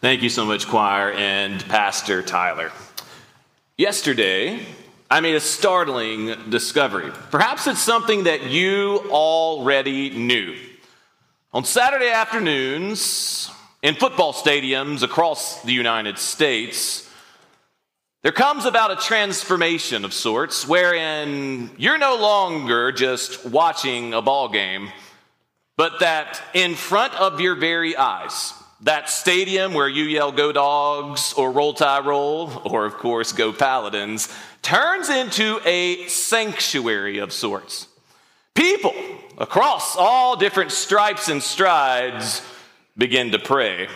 Thank you so much, choir and Pastor Tyler. Yesterday, I made a startling discovery. Perhaps it's something that you already knew. On Saturday afternoons, in football stadiums across the United States, there comes about a transformation of sorts wherein you're no longer just watching a ball game, but that in front of your very eyes, that stadium where you yell go dogs or roll Tide roll, or of course go paladins, turns into a sanctuary of sorts. People across all different stripes and strides begin to pray.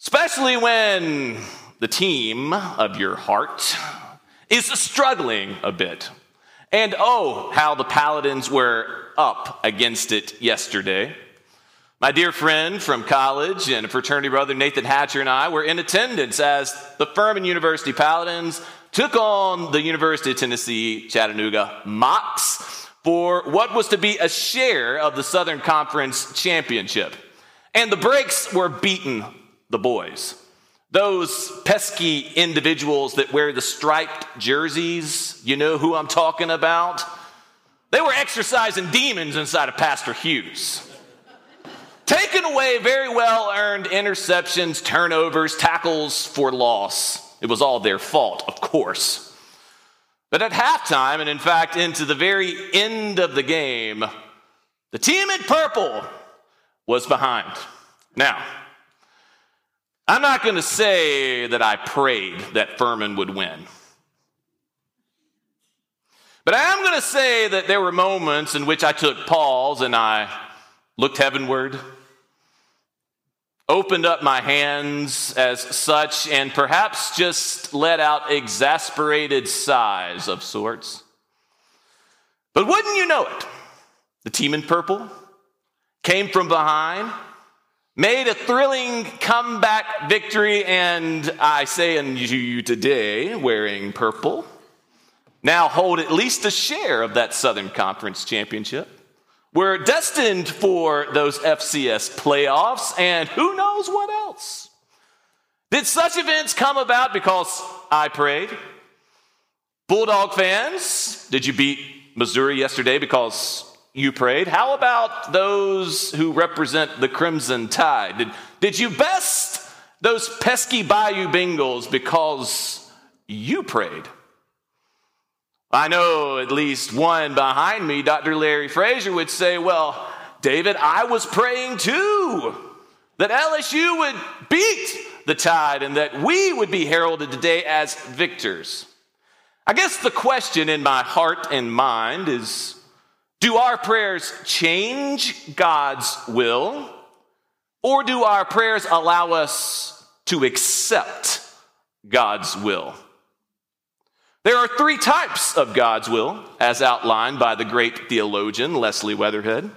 Especially when the team of your heart is struggling a bit. And oh, how the paladins were up against it yesterday. My dear friend from college and fraternity brother, Nathan Hatcher, and I were in attendance as the Furman University Paladins took on the University of Tennessee Chattanooga Mocs for what was to be a share of the Southern Conference Championship. And the breaks were beating the boys. Those pesky individuals that wear the striped jerseys, you know who I'm talking about? They were exercising demons inside of Pastor Hughes. Taken away very well earned interceptions, turnovers, tackles for loss. It was all their fault, of course. But at halftime, and in fact into the very end of the game, the team in purple was behind. Now, I'm not going to say that I prayed that Furman would win. But I am going to say that there were moments in which I took pause and I looked heavenward opened up my hands as such and perhaps just let out exasperated sighs of sorts. But wouldn't you know it? The team in purple came from behind, made a thrilling comeback victory, and I say unto you today, wearing purple, now hold at least a share of that Southern Conference championship. We're destined for those FCS playoffs, and who knows what else. Did such events come about because I prayed? Bulldog fans, did you beat Missouri yesterday because you prayed? How about those who represent the Crimson Tide? Did, did you best those pesky Bayou Bengals because you prayed? I know at least one behind me, Dr. Larry Frazier, would say, Well, David, I was praying too that LSU would beat the tide and that we would be heralded today as victors. I guess the question in my heart and mind is do our prayers change God's will, or do our prayers allow us to accept God's will? There are three types of God's will, as outlined by the great theologian Leslie Weatherhead.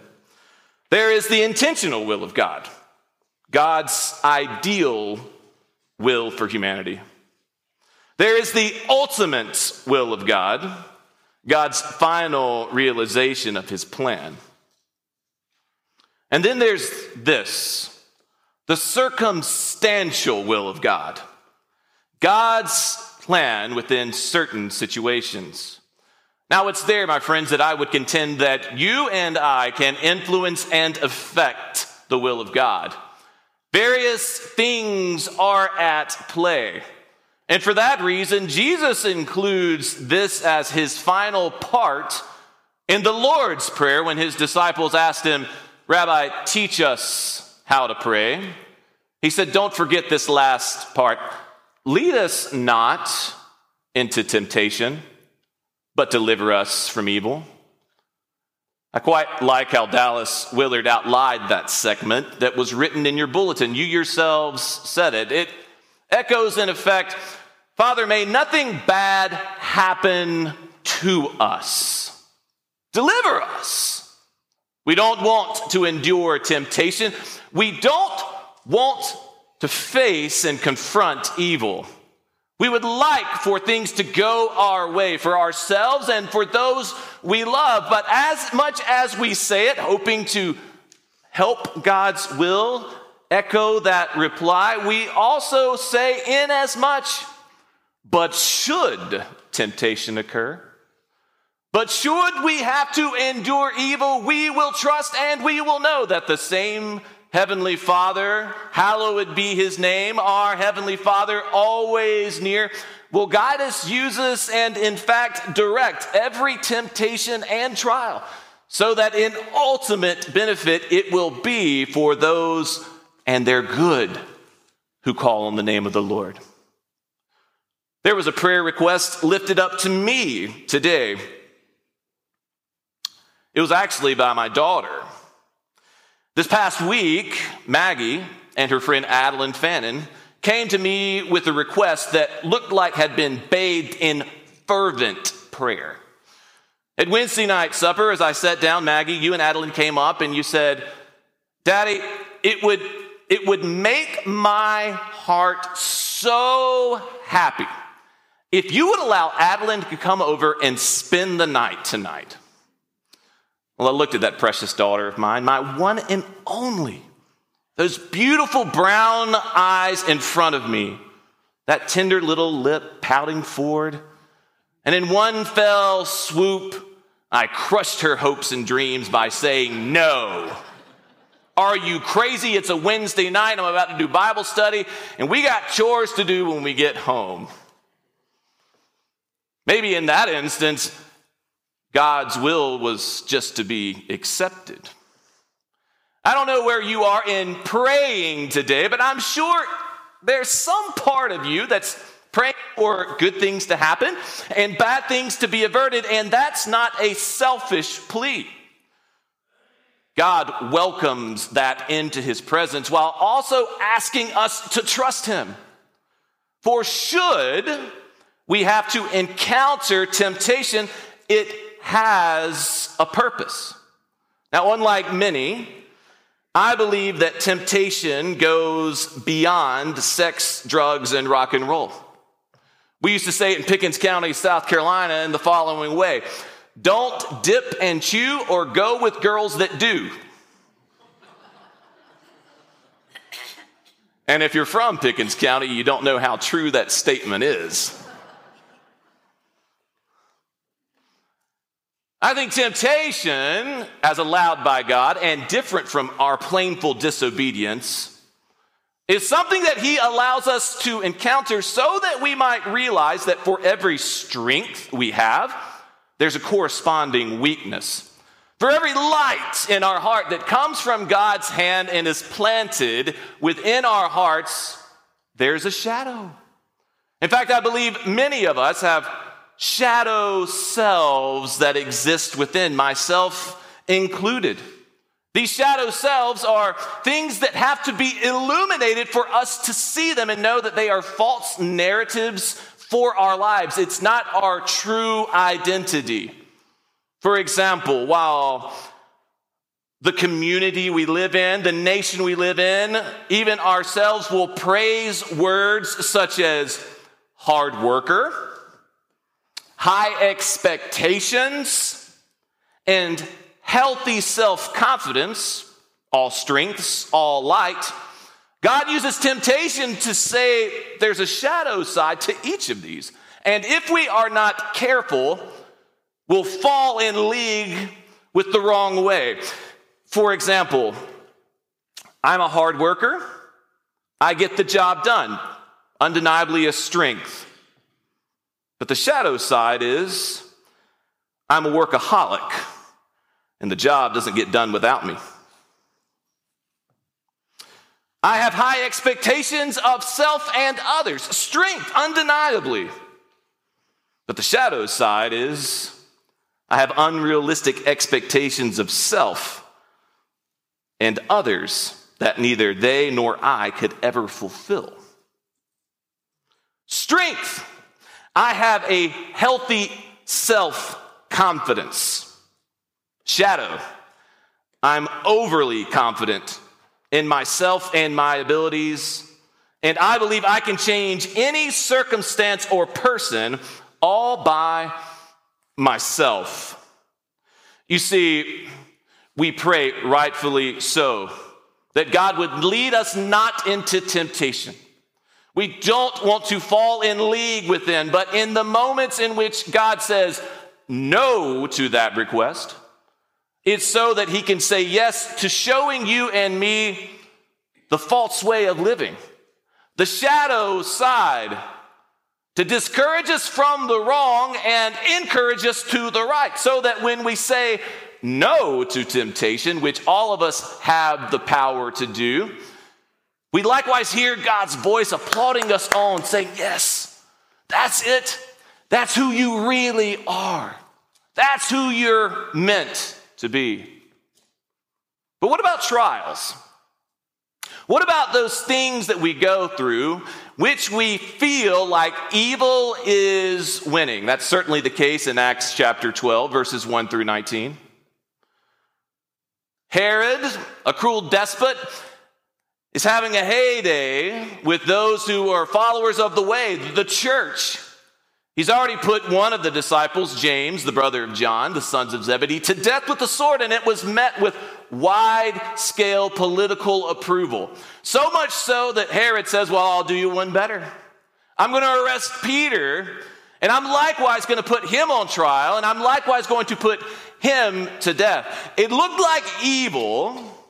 There is the intentional will of God, God's ideal will for humanity. There is the ultimate will of God, God's final realization of his plan. And then there's this the circumstantial will of God, God's plan within certain situations. Now, it's there, my friends, that I would contend that you and I can influence and affect the will of God. Various things are at play. And for that reason, Jesus includes this as his final part in the Lord's Prayer when his disciples asked him, Rabbi, teach us how to pray. He said, Don't forget this last part. Lead us not into temptation, but deliver us from evil. I quite like how Dallas Willard outlined that segment that was written in your bulletin. You yourselves said it. It echoes, in effect, Father, may nothing bad happen to us. Deliver us. We don't want to endure temptation. We don't want to face and confront evil. We would like for things to go our way for ourselves and for those we love, but as much as we say it, hoping to help God's will echo that reply, we also say, in as much, but should temptation occur, but should we have to endure evil, we will trust and we will know that the same Heavenly Father, hallowed be his name, our Heavenly Father, always near, will guide us, use us, and in fact direct every temptation and trial, so that in ultimate benefit it will be for those and their good who call on the name of the Lord. There was a prayer request lifted up to me today. It was actually by my daughter. This past week, Maggie and her friend Adeline Fannin came to me with a request that looked like had been bathed in fervent prayer. At Wednesday night supper, as I sat down, Maggie, you and Adeline came up and you said, Daddy, it would, it would make my heart so happy if you would allow Adeline to come over and spend the night tonight. Well, I looked at that precious daughter of mine, my one and only. Those beautiful brown eyes in front of me, that tender little lip pouting forward. And in one fell swoop, I crushed her hopes and dreams by saying, No. Are you crazy? It's a Wednesday night. I'm about to do Bible study, and we got chores to do when we get home. Maybe in that instance, God's will was just to be accepted. I don't know where you are in praying today, but I'm sure there's some part of you that's praying for good things to happen and bad things to be averted, and that's not a selfish plea. God welcomes that into his presence while also asking us to trust him. For should we have to encounter temptation, it has a purpose. Now, unlike many, I believe that temptation goes beyond sex, drugs, and rock and roll. We used to say it in Pickens County, South Carolina, in the following way Don't dip and chew or go with girls that do. And if you're from Pickens County, you don't know how true that statement is. I think temptation, as allowed by God and different from our plainful disobedience, is something that He allows us to encounter so that we might realize that for every strength we have, there's a corresponding weakness. For every light in our heart that comes from God's hand and is planted within our hearts, there's a shadow. In fact, I believe many of us have shadow selves that exist within, myself included. These shadow selves are things that have to be illuminated for us to see them and know that they are false narratives for our lives. It's not our true identity. For example, while the community we live in, the nation we live in, even ourselves will praise words such as hard worker, high expectations, and healthy self confidence, all strengths, all light, God uses temptation to say there's a shadow side to each of these. And if we are not careful, we'll fall in league with the wrong way. For example, I'm a hard worker. I get the job done. Undeniably a strength. But the shadow side is I'm a workaholic, and the job doesn't get done without me. I have high expectations of self and others, strength, undeniably. But the shadow side is I have unrealistic expectations of self and others that neither they nor I could ever fulfill. Strength I have a healthy self confidence. Shadow, I'm overly confident in myself and my abilities, and I believe I can change any circumstance or person all by myself. You see, we pray rightfully so that God would lead us not into temptation. We don't want to fall in league with them, but in the moments in which God says no to that request, it's so that He can say yes to showing you and me the false way of living, the shadow side, to discourage us from the wrong and encourage us to the right, so that when we say no to temptation, which all of us have the power to do, we likewise hear God's voice applauding us on, saying, Yes, that's it. That's who you really are. That's who you're meant to be. But what about trials? What about those things that we go through which we feel like evil is winning? That's certainly the case in Acts chapter 12, verses 1 through 19. Herod, a cruel despot, is having a heyday with those who are followers of the way, the church. He's already put one of the disciples, James, the brother of John, the sons of Zebedee, to death with the sword, and it was met with wide scale political approval. So much so that Herod says, Well, I'll do you one better. I'm going to arrest Peter, and I'm likewise going to put him on trial, and I'm likewise going to put him to death. It looked like evil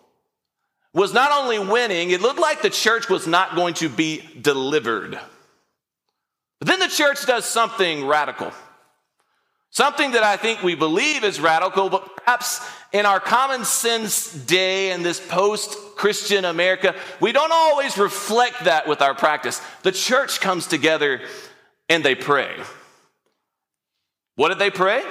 was not only winning, it looked like the church was not going to be delivered. But then the church does something radical. Something that I think we believe is radical, but perhaps in our common sense day in this post Christian America, we don't always reflect that with our practice. The church comes together and they pray. What did they pray?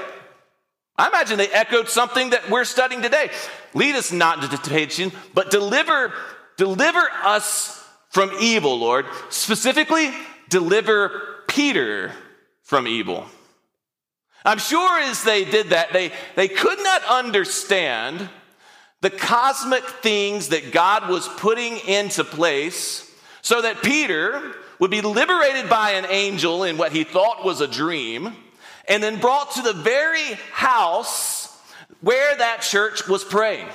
I imagine they echoed something that we're studying today. Lead us not into temptation, but deliver, deliver us from evil, Lord. Specifically, deliver Peter from evil. I'm sure as they did that, they, they could not understand the cosmic things that God was putting into place so that Peter would be liberated by an angel in what he thought was a dream and then brought to the very house where that church was praying.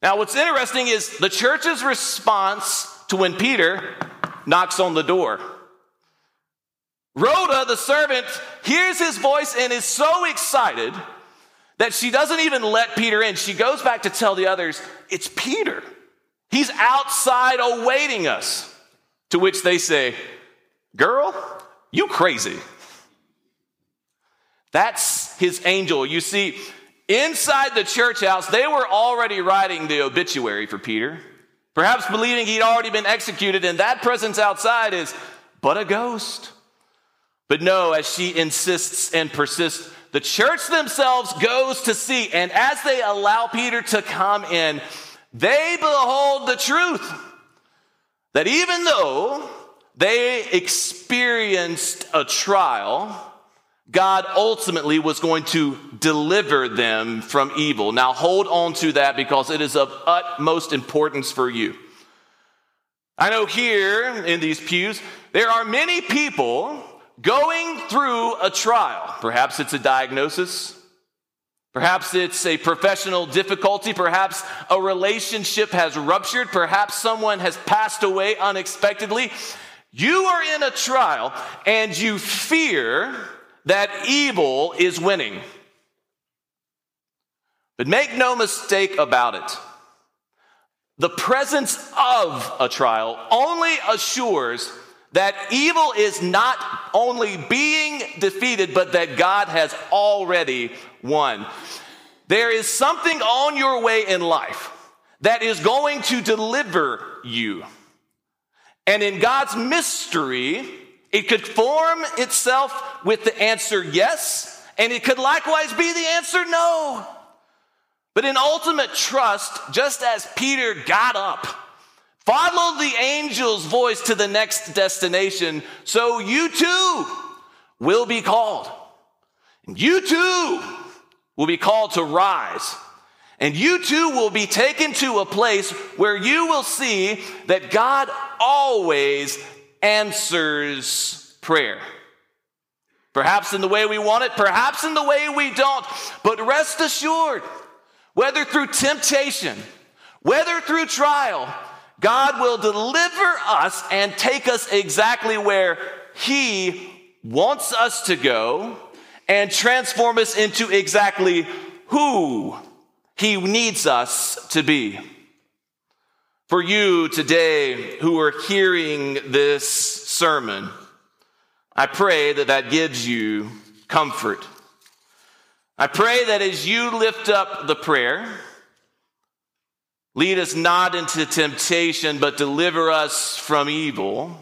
Now, what's interesting is the church's response to when Peter knocks on the door. Rhoda, the servant, hears his voice and is so excited that she doesn't even let Peter in. She goes back to tell the others, It's Peter. He's outside awaiting us. To which they say, Girl, you crazy. That's his angel. You see, inside the church house, they were already writing the obituary for Peter, perhaps believing he'd already been executed, and that presence outside is but a ghost. But no, as she insists and persists, the church themselves goes to see, and as they allow Peter to come in, they behold the truth that even though they experienced a trial, God ultimately was going to deliver them from evil. Now hold on to that because it is of utmost importance for you. I know here in these pews, there are many people going through a trial. Perhaps it's a diagnosis. Perhaps it's a professional difficulty. Perhaps a relationship has ruptured. Perhaps someone has passed away unexpectedly. You are in a trial and you fear that evil is winning. But make no mistake about it. The presence of a trial only assures that evil is not only being defeated, but that God has already won. There is something on your way in life that is going to deliver you. And in God's mystery, it could form itself with the answer yes, and it could likewise be the answer no. But in ultimate trust, just as Peter got up, followed the angel's voice to the next destination, so you too will be called. And you too will be called to rise. And you too will be taken to a place where you will see that God always answers prayer. Perhaps in the way we want it, perhaps in the way we don't. But rest assured, whether through temptation, whether through trial, God will deliver us and take us exactly where He wants us to go and transform us into exactly who He needs us to be. For you today who are hearing this sermon, I pray that that gives you comfort. I pray that as you lift up the prayer, lead us not into temptation, but deliver us from evil.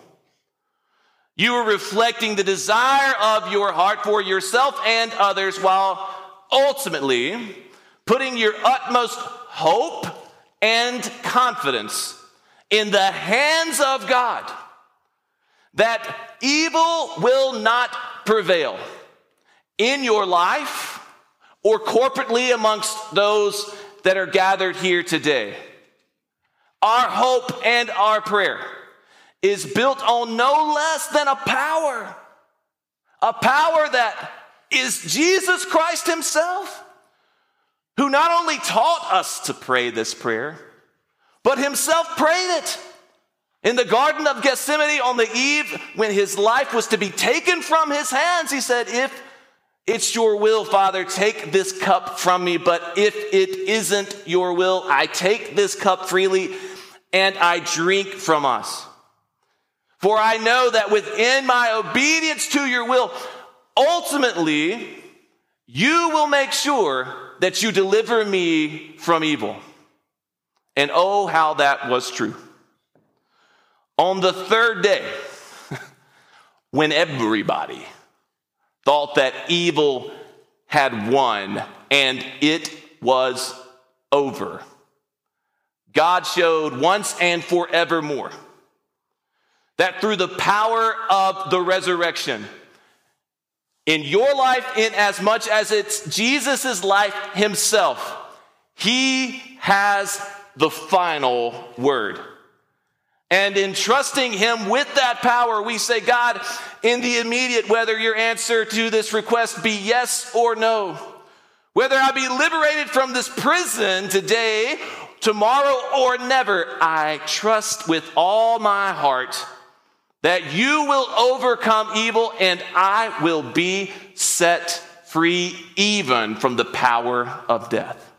You are reflecting the desire of your heart for yourself and others while ultimately putting your utmost hope and confidence in the hands of God that evil will not prevail in your life or corporately amongst those that are gathered here today. Our hope and our prayer is built on no less than a power, a power that is Jesus Christ Himself, who not only taught us to pray this prayer, but Himself prayed it. In the Garden of Gethsemane, on the eve when his life was to be taken from his hands, he said, If it's your will, Father, take this cup from me, but if it isn't your will, I take this cup freely and I drink from us. For I know that within my obedience to your will, ultimately, you will make sure that you deliver me from evil. And oh, how that was true. On the third day, when everybody thought that evil had won and it was over, God showed once and forevermore that through the power of the resurrection, in your life, in as much as it's Jesus' life himself, he has the final word. And in trusting him with that power, we say, God, in the immediate, whether your answer to this request be yes or no, whether I be liberated from this prison today, tomorrow, or never, I trust with all my heart that you will overcome evil and I will be set free even from the power of death.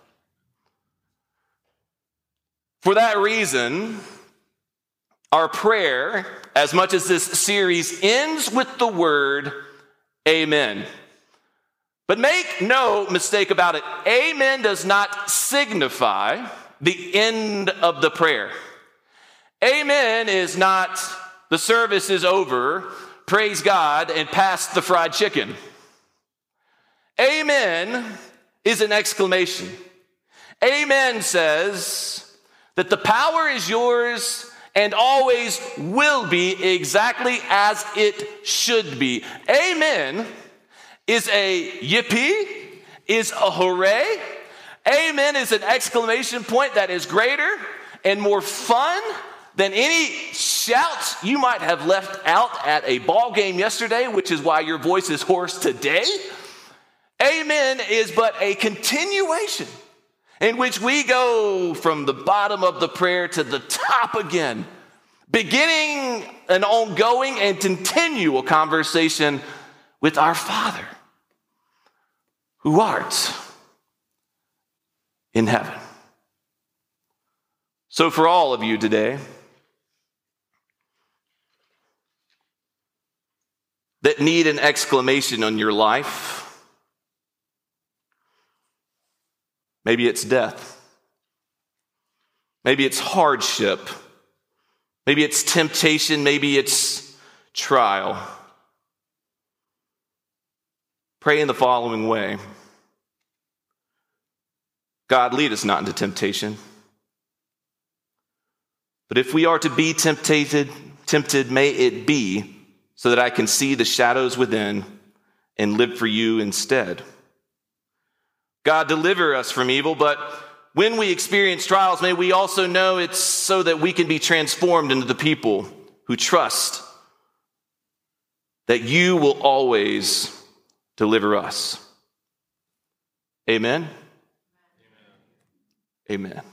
For that reason, our prayer, as much as this series ends with the word Amen. But make no mistake about it, Amen does not signify the end of the prayer. Amen is not the service is over, praise God, and pass the fried chicken. Amen is an exclamation. Amen says that the power is yours and always will be exactly as it should be. Amen is a yippee, is a hooray. Amen is an exclamation point that is greater and more fun than any shouts you might have left out at a ball game yesterday, which is why your voice is hoarse today. Amen is but a continuation in which we go from the bottom of the prayer to the top again, beginning an ongoing and continual conversation with our Father who art in heaven. So, for all of you today, that need an exclamation on your life. Maybe it's death. Maybe it's hardship. Maybe it's temptation. Maybe it's trial. Pray in the following way God, lead us not into temptation. But if we are to be tempted, tempted, may it be so that I can see the shadows within and live for you instead. God, deliver us from evil, but when we experience trials, may we also know it's so that we can be transformed into the people who trust that you will always deliver us. Amen. Amen. Amen.